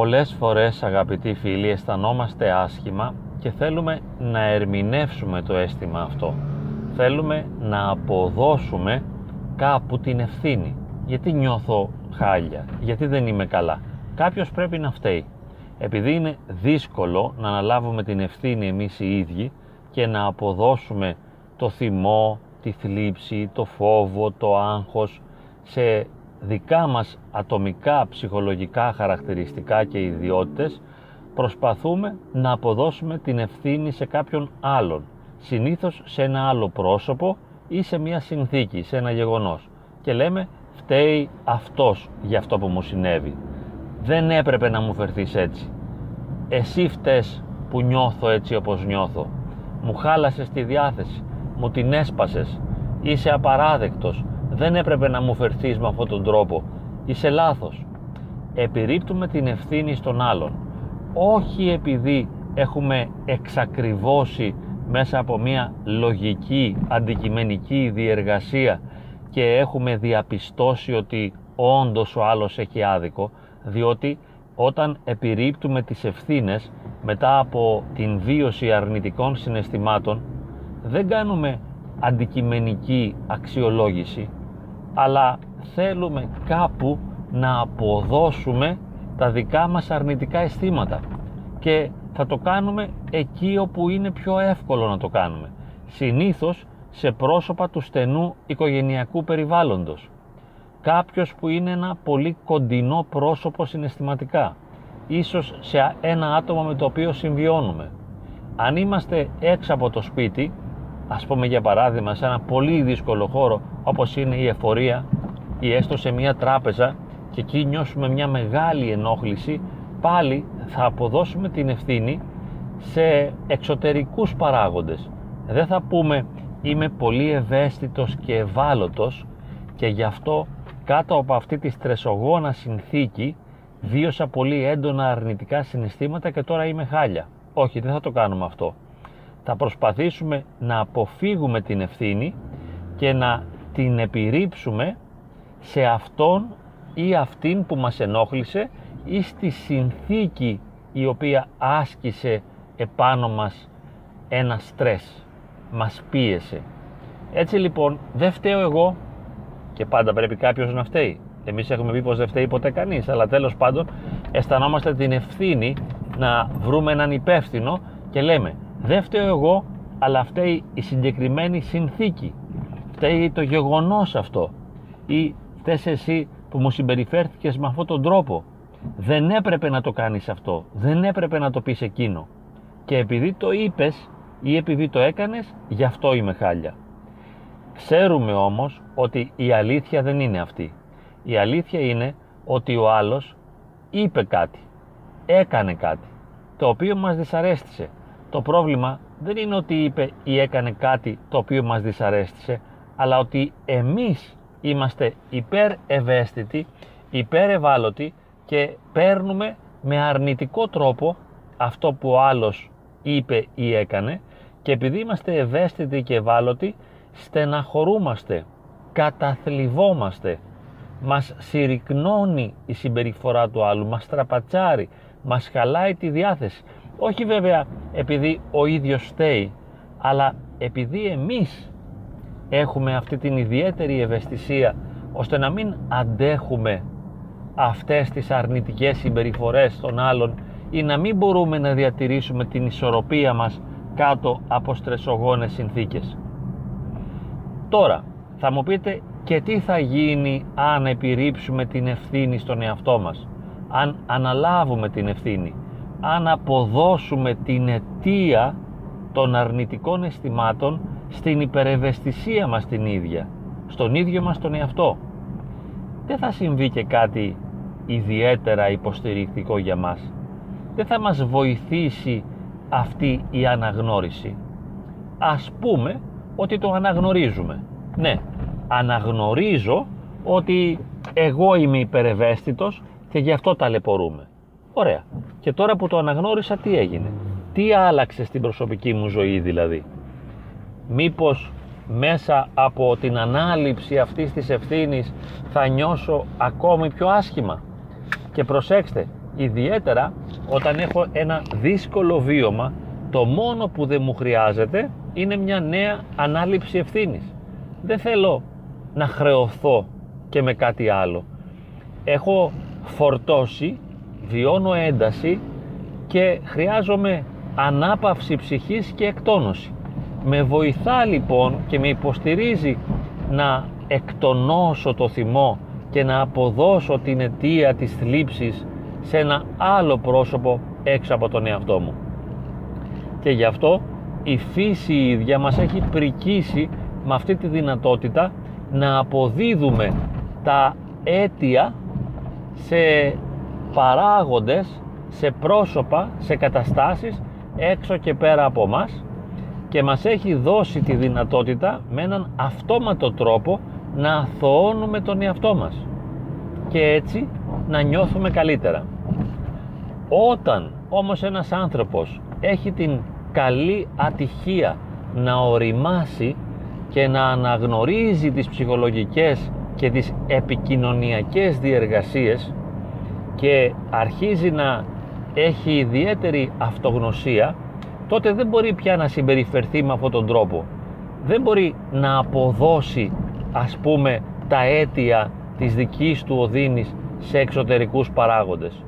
Πολλές φορές αγαπητοί φίλοι αισθανόμαστε άσχημα και θέλουμε να ερμηνεύσουμε το αίσθημα αυτό. Θέλουμε να αποδώσουμε κάπου την ευθύνη. Γιατί νιώθω χάλια, γιατί δεν είμαι καλά; Κάποιος πρέπει να φταίει. Επειδή είναι δύσκολο να αναλάβουμε την ευθύνη εμείς οι ίδιοι και να αποδώσουμε το θυμό, τη θλίψη, το φόβο, το άγχος σε δικά μας ατομικά ψυχολογικά χαρακτηριστικά και ιδιότητες προσπαθούμε να αποδώσουμε την ευθύνη σε κάποιον άλλον. Συνήθως σε ένα άλλο πρόσωπο ή σε μια συνθήκη, σε ένα γεγονός. Και λέμε φταίει αυτός για αυτό που μου συνέβη. Δεν έπρεπε να μου φερθείς έτσι. Εσύ φταίς που νιώθω έτσι όπως νιώθω. Μου χάλασες τη διάθεση. Μου την έσπασες. Είσαι απαράδεκτος δεν έπρεπε να μου φερθείς με αυτόν τον τρόπο. Είσαι λάθος. Επιρρύπτουμε την ευθύνη στον άλλον. Όχι επειδή έχουμε εξακριβώσει μέσα από μια λογική αντικειμενική διεργασία και έχουμε διαπιστώσει ότι όντως ο άλλος έχει άδικο διότι όταν επιρρύπτουμε τις ευθύνες μετά από την βίωση αρνητικών συναισθημάτων δεν κάνουμε αντικειμενική αξιολόγηση αλλά θέλουμε κάπου να αποδώσουμε τα δικά μας αρνητικά αισθήματα. Και θα το κάνουμε εκεί όπου είναι πιο εύκολο να το κάνουμε. Συνήθως σε πρόσωπα του στενού οικογενειακού περιβάλλοντος. Κάποιος που είναι ένα πολύ κοντινό πρόσωπο συναισθηματικά. Ίσως σε ένα άτομο με το οποίο συμβιώνουμε. Αν είμαστε έξω από το σπίτι ας πούμε για παράδειγμα σε ένα πολύ δύσκολο χώρο όπως είναι η εφορία ή έστω σε μια τράπεζα και εκεί νιώσουμε μια μεγάλη ενόχληση πάλι θα αποδώσουμε την ευθύνη σε εξωτερικούς παράγοντες δεν θα πούμε είμαι πολύ ευαίσθητος και ευάλωτος και γι' αυτό κάτω από αυτή τη στρεσογόνα συνθήκη βίωσα πολύ έντονα αρνητικά συναισθήματα και τώρα είμαι χάλια. Όχι, δεν θα το κάνουμε αυτό. Θα προσπαθήσουμε να αποφύγουμε την ευθύνη και να την επιρρύψουμε σε αυτόν ή αυτήν που μας ενόχλησε ή στη συνθήκη η οποία άσκησε επάνω μας ένα στρες, μας πίεσε. Έτσι λοιπόν δεν φταίω εγώ και πάντα πρέπει κάποιος να φταίει. Εμείς έχουμε πει πως δεν φταίει ποτέ κανείς, αλλά τέλος πάντων αισθανόμαστε την ευθύνη να βρούμε έναν υπεύθυνο και λέμε δεν φταίω εγώ, αλλά φταίει η συγκεκριμένη συνθήκη. Φταίει το γεγονός αυτό. Ή φταίς εσύ που μου συμπεριφέρθηκες με αυτόν τον τρόπο. Δεν έπρεπε να το κάνεις αυτό. Δεν έπρεπε να το πεις εκείνο. Και επειδή το είπες ή επειδή το έκανες, γι' αυτό είμαι χάλια. Ξέρουμε όμως ότι η αλήθεια δεν είναι αυτή. Η αλήθεια είναι ότι ο άλλος είπε κάτι, έκανε κάτι, το οποίο μας δυσαρέστησε. Το πρόβλημα δεν είναι ότι είπε ή έκανε κάτι το οποίο μας δυσαρέστησε, αλλά ότι εμείς είμαστε υπέρ ευαίσθητοι, υπέρ ευάλωτοι και παίρνουμε με αρνητικό τρόπο αυτό που ο άλλος είπε ή έκανε και επειδή είμαστε ευαίσθητοι και ευάλωτοι στεναχωρούμαστε, καταθλιβόμαστε, μας συρρυκνώνει η συμπεριφορά του άλλου, μας τραπατσάρει, μας χαλάει τη διάθεση. Όχι βέβαια επειδή ο ίδιος στέει, αλλά επειδή εμείς έχουμε αυτή την ιδιαίτερη ευαισθησία ώστε να μην αντέχουμε αυτές τις αρνητικές συμπεριφορές των άλλων ή να μην μπορούμε να διατηρήσουμε την ισορροπία μας κάτω από στρεσογόνες συνθήκες. Τώρα, θα μου πείτε και τι θα γίνει αν επιρρύψουμε την ευθύνη στον εαυτό μας, αν αναλάβουμε την ευθύνη, αν αποδώσουμε την αιτία των αρνητικών αισθημάτων στην υπερευαισθησία μας την ίδια, στον ίδιο μας τον εαυτό. Δεν θα συμβεί και κάτι ιδιαίτερα υποστηρικτικό για μας. Δεν θα μας βοηθήσει αυτή η αναγνώριση. Ας πούμε ότι το αναγνωρίζουμε. Ναι, αναγνωρίζω ότι εγώ είμαι υπερευαίσθητος και γι' αυτό ταλαιπωρούμε. Ωραία. Και τώρα που το αναγνώρισα τι έγινε; Τι άλλαξε στην προσωπική μου ζωή δηλαδή; Μήπως μέσα από την ανάληψη αυτής της ευθύνης θα νιώσω ακόμη πιο άσχημα; Και προσέξτε, Ιδιαίτερα όταν έχω ένα δύσκολο βίωμα, το μόνο που δεν μου χρειάζεται είναι μια νέα ανάληψη ευθύνης. Δεν θέλω να χρεωθώ και με κάτι άλλο. Έχω φορτώσει, βιώνω ένταση και χρειάζομαι ανάπαυση ψυχής και εκτόνωση. Με βοηθά λοιπόν και με υποστηρίζει να εκτονώσω το θυμό και να αποδώσω την αιτία της θλίψης σε ένα άλλο πρόσωπο έξω από τον εαυτό μου. Και γι' αυτό η φύση η ίδια μας έχει πρικήσει με αυτή τη δυνατότητα να αποδίδουμε τα αίτια σε παράγοντες, σε πρόσωπα, σε καταστάσεις έξω και πέρα από μας και μας έχει δώσει τη δυνατότητα με έναν αυτόματο τρόπο να αθωώνουμε τον εαυτό μας και έτσι να νιώθουμε καλύτερα. Όταν όμως ένας άνθρωπος έχει την καλή ατυχία να οριμάσει και να αναγνωρίζει τις ψυχολογικές και τις επικοινωνιακές διεργασίες και αρχίζει να έχει ιδιαίτερη αυτογνωσία τότε δεν μπορεί πια να συμπεριφερθεί με αυτόν τον τρόπο. Δεν μπορεί να αποδώσει ας πούμε τα αίτια της δικής του οδύνης σε εξωτερικούς παράγοντες.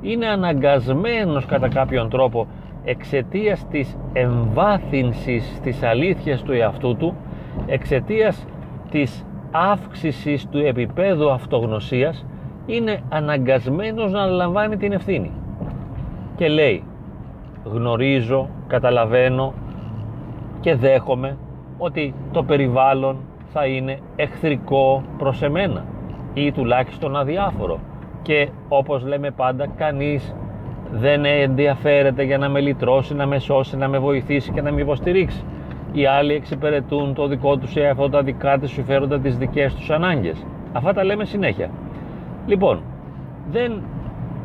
Είναι αναγκασμένος κατά κάποιον τρόπο εξαιτίας της εμβάθυνσης της αλήθειας του εαυτού του εξαιτίας της αύξησης του επίπεδου αυτογνωσίας είναι αναγκασμένος να λαμβάνει την ευθύνη και λέει γνωρίζω, καταλαβαίνω και δέχομαι ότι το περιβάλλον θα είναι εχθρικό προς εμένα ή τουλάχιστον αδιάφορο και όπως λέμε πάντα κανείς δεν ενδιαφέρεται για να με λυτρώσει, να με σώσει, να με βοηθήσει και να με υποστηρίξει. Οι άλλοι εξυπηρετούν το δικό τους εαυτό, τα δικά τους συμφέροντα, τις δικές τους ανάγκες. Αυτά τα λέμε συνέχεια. Λοιπόν, δεν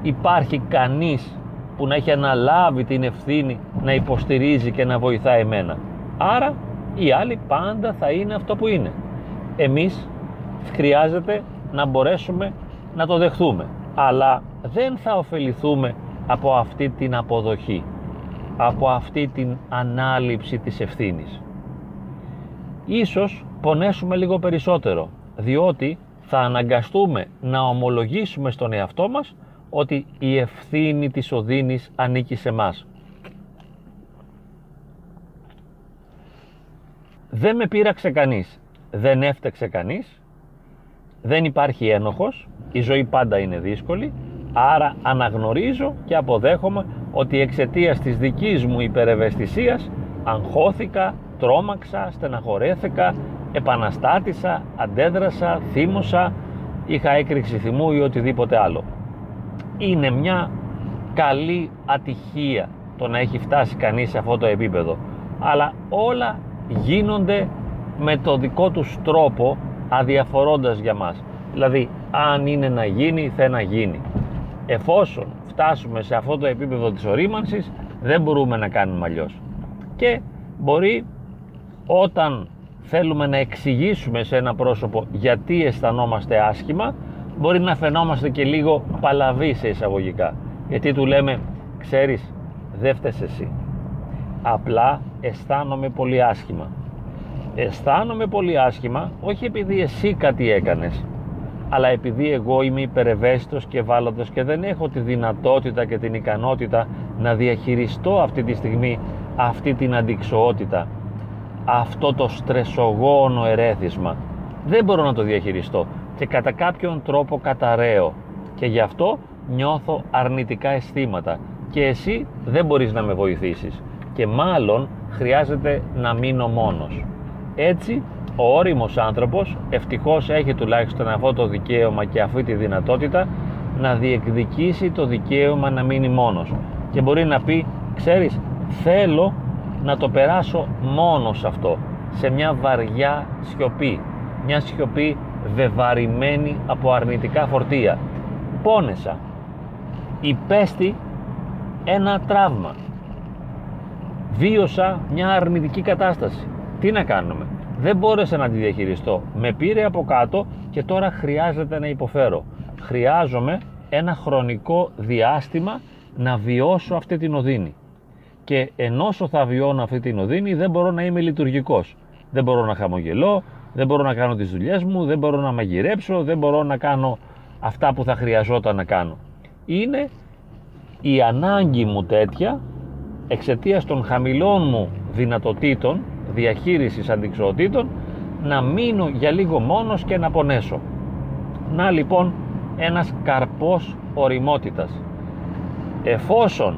υπάρχει κανείς που να έχει αναλάβει την ευθύνη να υποστηρίζει και να βοηθάει εμένα. Άρα οι άλλοι πάντα θα είναι αυτό που είναι. Εμείς χρειάζεται να μπορέσουμε να το δεχθούμε. Αλλά δεν θα ωφεληθούμε από αυτή την αποδοχή, από αυτή την ανάληψη της ευθύνης. Ίσως πονέσουμε λίγο περισσότερο, διότι θα αναγκαστούμε να ομολογήσουμε στον εαυτό μας ότι η ευθύνη της οδύνης ανήκει σε μας. Δεν με πείραξε κανείς, δεν έφταξε κανείς, δεν υπάρχει ένοχος, η ζωή πάντα είναι δύσκολη, άρα αναγνωρίζω και αποδέχομαι ότι εξαιτίας της δικής μου υπερευαισθησίας αγχώθηκα, τρόμαξα, στεναχωρέθηκα, επαναστάτησα, αντέδρασα, θύμωσα, είχα έκρηξη θυμού ή οτιδήποτε άλλο. Είναι μια καλή ατυχία το να έχει φτάσει κανείς σε αυτό το επίπεδο. Αλλά όλα γίνονται με το δικό τους τρόπο αδιαφορώντας για μας. Δηλαδή, αν είναι να γίνει, θα να γίνει. Εφόσον φτάσουμε σε αυτό το επίπεδο της ορίμανσης, δεν μπορούμε να κάνουμε αλλιώς. Και μπορεί όταν θέλουμε να εξηγήσουμε σε ένα πρόσωπο γιατί αισθανόμαστε άσχημα, μπορεί να φαινόμαστε και λίγο παλαβοί σε εισαγωγικά. Γιατί του λέμε, ξέρεις, δεν φταίς εσύ. Απλά αισθάνομαι πολύ άσχημα. Αισθάνομαι πολύ άσχημα, όχι επειδή εσύ κάτι έκανες, αλλά επειδή εγώ είμαι υπερευαίσθητος και ευάλωτος και δεν έχω τη δυνατότητα και την ικανότητα να διαχειριστώ αυτή τη στιγμή αυτή την αντικσοότητα αυτό το στρεσογόνο ερέθισμα. Δεν μπορώ να το διαχειριστώ και κατά κάποιον τρόπο καταραίω. Και γι' αυτό νιώθω αρνητικά αισθήματα. Και εσύ δεν μπορείς να με βοηθήσεις. Και μάλλον χρειάζεται να μείνω μόνος. Έτσι ο όριμος άνθρωπος ευτυχώς έχει τουλάχιστον αυτό το δικαίωμα και αυτή τη δυνατότητα να διεκδικήσει το δικαίωμα να μείνει μόνος. Και μπορεί να πει ξέρεις θέλω να το περάσω μόνος αυτό σε μια βαριά σιωπή μια σιωπή βεβαρημένη από αρνητικά φορτία πόνεσα υπέστη ένα τραύμα βίωσα μια αρνητική κατάσταση τι να κάνουμε; Δεν μπόρεσα να τη διαχειριστώ. Με πήρε από κάτω και τώρα χρειάζεται να υποφέρω. Χρειάζομαι ένα χρονικό διάστημα να βιώσω αυτή την οδύνη. Και ενώ θα βιώνω αυτή την οδύνη δεν μπορώ να είμαι λειτουργικός. Δεν μπορώ να χαμογελώ, δεν μπορώ να κάνω τις δουλειές μου, δεν μπορώ να μαγειρέψω, δεν μπορώ να κάνω αυτά που θα χρειαζόταν να κάνω. Είναι η ανάγκη μου τέτοια εξαιτίας των χαμηλών μου δυνατοτήτων διαχείρισης αντικσοοτήτων να μείνω για λίγο μόνος και να πονέσω. Να λοιπόν ένας καρπός οριμότητας. Εφόσον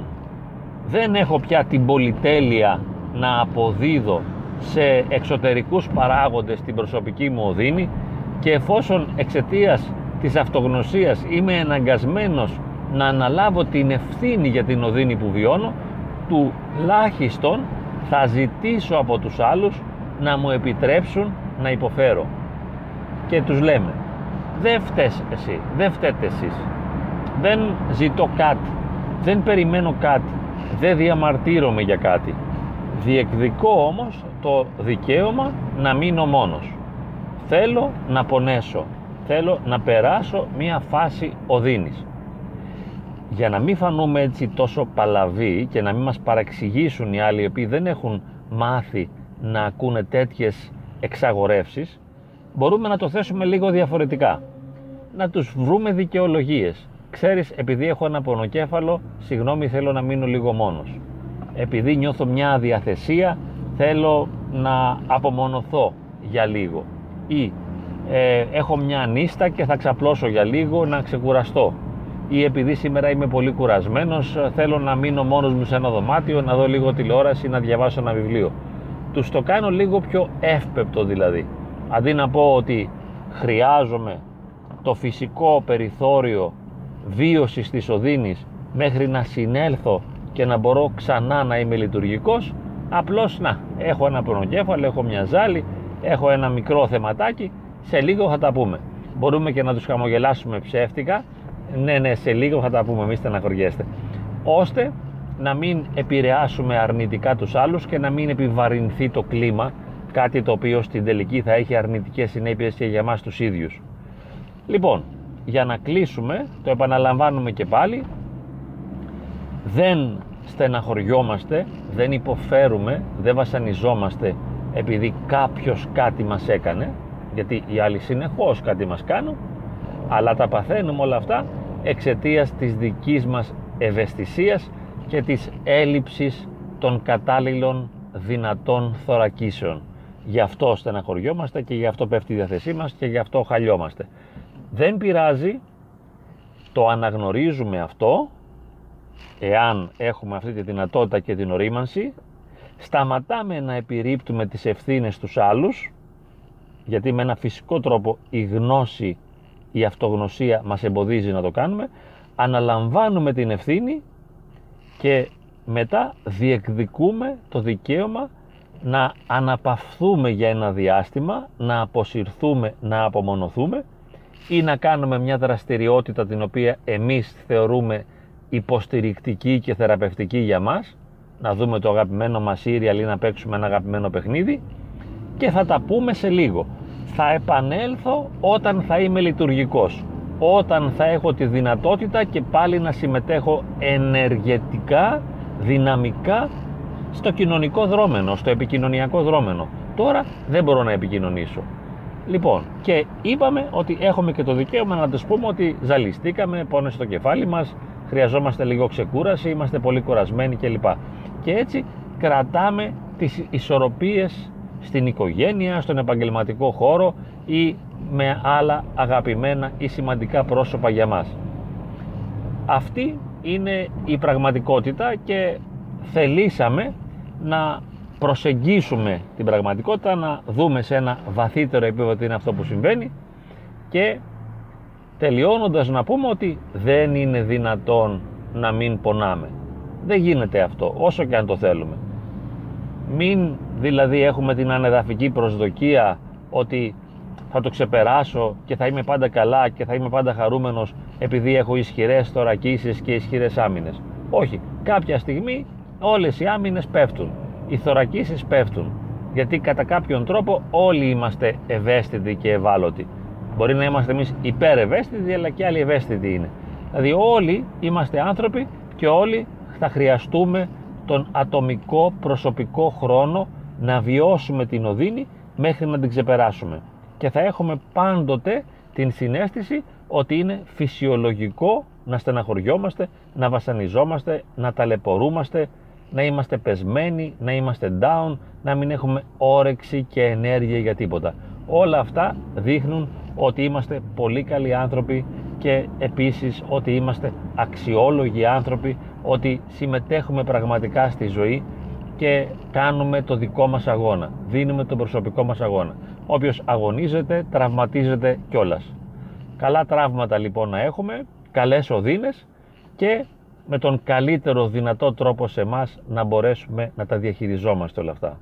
δεν έχω πια την πολυτέλεια να αποδίδω σε εξωτερικούς παράγοντες την προσωπική μου οδύνη και εφόσον εξαιτίας της αυτογνωσίας είμαι εναγκασμένος να αναλάβω την ευθύνη για την οδύνη που βιώνω τουλάχιστον θα ζητήσω από τους άλλους να μου επιτρέψουν να υποφέρω. Και τους λέμε δεν φταίς εσύ, δεν φταίτε εσείς. Δεν ζητώ κάτι δεν περιμένω κάτι δεν διαμαρτύρομαι για κάτι. Διεκδικώ όμως το δικαίωμα να μείνω μόνος. Θέλω να πονέσω. Θέλω να περάσω μία φάση οδύνης. Για να μην φανούμε έτσι τόσο παλαβοί και να μην μας παραξηγήσουν οι άλλοι οι οποίοι δεν έχουν μάθει να ακούνε τέτοιες εξαγορεύσεις μπορούμε να το θέσουμε λίγο διαφορετικά. Να τους βρούμε δικαιολογίες ξέρεις επειδή έχω ένα πονοκέφαλο συγγνώμη θέλω να μείνω λίγο μόνος. Επειδή νιώθω μια αδιαθεσία θέλω να απομονωθώ για λίγο. Ή ε, έχω μια νύστα και θα ξαπλώσω για λίγο να ξεκουραστώ. Ή επειδή σήμερα είμαι πολύ κουρασμένος θέλω να μείνω μόνος μου σε ένα δωμάτιο να δω λίγο τηλεόραση να διαβάσω ένα βιβλίο. Τους το κάνω λίγο πιο εύπεπτο δηλαδή. Αντί να πω ότι χρειάζομαι το φυσικό περιθώριο βίωσης της οδύνης μέχρι να συνέλθω και να μπορώ ξανά να είμαι λειτουργικός απλώς να έχω ένα πονοκέφαλο, έχω μια ζάλη έχω ένα μικρό θεματάκι σε λίγο θα τα πούμε. Μπορούμε και να τους χαμογελάσουμε ψεύτικα. Ναι ναι σε λίγο θα τα πούμε μην στεναχωριέστε. Ώστε να μην επηρεάσουμε αρνητικά τους άλλους και να μην επιβαρυνθεί το κλίμα κάτι το οποίο στην τελική θα έχει αρνητικές συνέπειες και για μας τους ίδιους. Λοιπόν για να κλείσουμε το επαναλαμβάνουμε και πάλι δεν στεναχωριόμαστε δεν υποφέρουμε δεν βασανιζόμαστε επειδή κάποιος κάτι μας έκανε γιατί οι άλλοι συνεχώς κάτι μας κάνουν αλλά τα παθαίνουμε όλα αυτά εξαιτίας της δικής μας ευαισθησίας και της έλλειψης των κατάλληλων δυνατών θωρακίσεων. Γι' αυτό στεναχωριόμαστε και γι' αυτό πέφτει η διαθεσή μας και γι' αυτό χαλιόμαστε. Δεν πειράζει, το αναγνωρίζουμε αυτό, εάν έχουμε αυτή τη δυνατότητα και την ορίμανση, σταματάμε να επιρρύπτουμε τις ευθύνες στους άλλους, γιατί με ένα φυσικό τρόπο η γνώση, η αυτογνωσία μας εμποδίζει να το κάνουμε, αναλαμβάνουμε την ευθύνη και μετά διεκδικούμε το δικαίωμα να αναπαυθούμε για ένα διάστημα, να αποσυρθούμε, να απομονωθούμε ή να κάνουμε μια δραστηριότητα την οποία εμείς θεωρούμε υποστηρικτική και θεραπευτική για μας, να δούμε το αγαπημένο μας σύριαλ ή να παίξουμε ένα αγαπημένο παιχνίδι και θα τα πούμε σε λίγο. Θα επανέλθω όταν θα είμαι λειτουργικός όταν θα έχω τη δυνατότητα και πάλι να συμμετέχω ενεργετικά, δυναμικά στο κοινωνικό δρόμενο, στο επικοινωνιακό δρόμενο. Τώρα δεν μπορώ να επικοινωνήσω. Λοιπόν, και είπαμε ότι έχουμε και το δικαίωμα να τους πούμε ότι ζαλιστήκαμε, πόνε στο κεφάλι μας, χρειαζόμαστε λίγο ξεκούραση, είμαστε πολύ κουρασμένοι κλπ. Και έτσι κρατάμε τις ισορροπίες στην οικογένεια, στον επαγγελματικό χώρο ή με άλλα αγαπημένα ή σημαντικά πρόσωπα για μας. Αυτή είναι η πραγματικότητα και θελήσαμε να προσεγγίσουμε την πραγματικότητα, να δούμε σε ένα βαθύτερο επίπεδο τι είναι αυτό που συμβαίνει και τελειώνοντας να πούμε ότι δεν είναι δυνατόν να μην πονάμε. Δεν γίνεται αυτό, όσο και αν το θέλουμε. Μην δηλαδή έχουμε την ανεδαφική προσδοκία ότι θα το ξεπεράσω και θα είμαι πάντα καλά και θα είμαι πάντα χαρούμενος επειδή έχω ισχυρές θωρακίσεις και ισχυρές άμυνες. Όχι, κάποια στιγμή όλες οι άμυνες πέφτουν, οι θωρακίσεις πέφτουν, γιατί κατά κάποιον τρόπο όλοι είμαστε ευαίσθητοι και ευάλωτοι. Μπορεί να είμαστε εμείς υπερευαίσθητοι, αλλά και άλλοι ευαίσθητοι είναι. Δηλαδή όλοι είμαστε άνθρωποι και όλοι θα χρειαστούμε τον ατομικό προσωπικό χρόνο να βιώσουμε την οδύνη μέχρι να την ξεπεράσουμε. Και θα έχουμε πάντοτε την συνέστηση ότι είναι φυσιολογικό να στεναχωριόμαστε, να βασανιζόμαστε, να ταλαιπωρούμαστε, να είμαστε πεσμένοι, να είμαστε down, να μην έχουμε όρεξη και ενέργεια για τίποτα. Όλα αυτά δείχνουν ότι είμαστε πολύ καλοί άνθρωποι και επίσης ότι είμαστε αξιόλογοι άνθρωποι, ότι συμμετέχουμε πραγματικά στη ζωή και κάνουμε το δικό μας αγώνα, δίνουμε τον προσωπικό μας αγώνα. Όποιος αγωνίζεται, τραυματίζεται κιόλας. Καλά τραύματα λοιπόν να έχουμε, καλές οδύνες και με τον καλύτερο δυνατό τρόπο σε εμάς να μπορέσουμε να τα διαχειριζόμαστε όλα αυτά.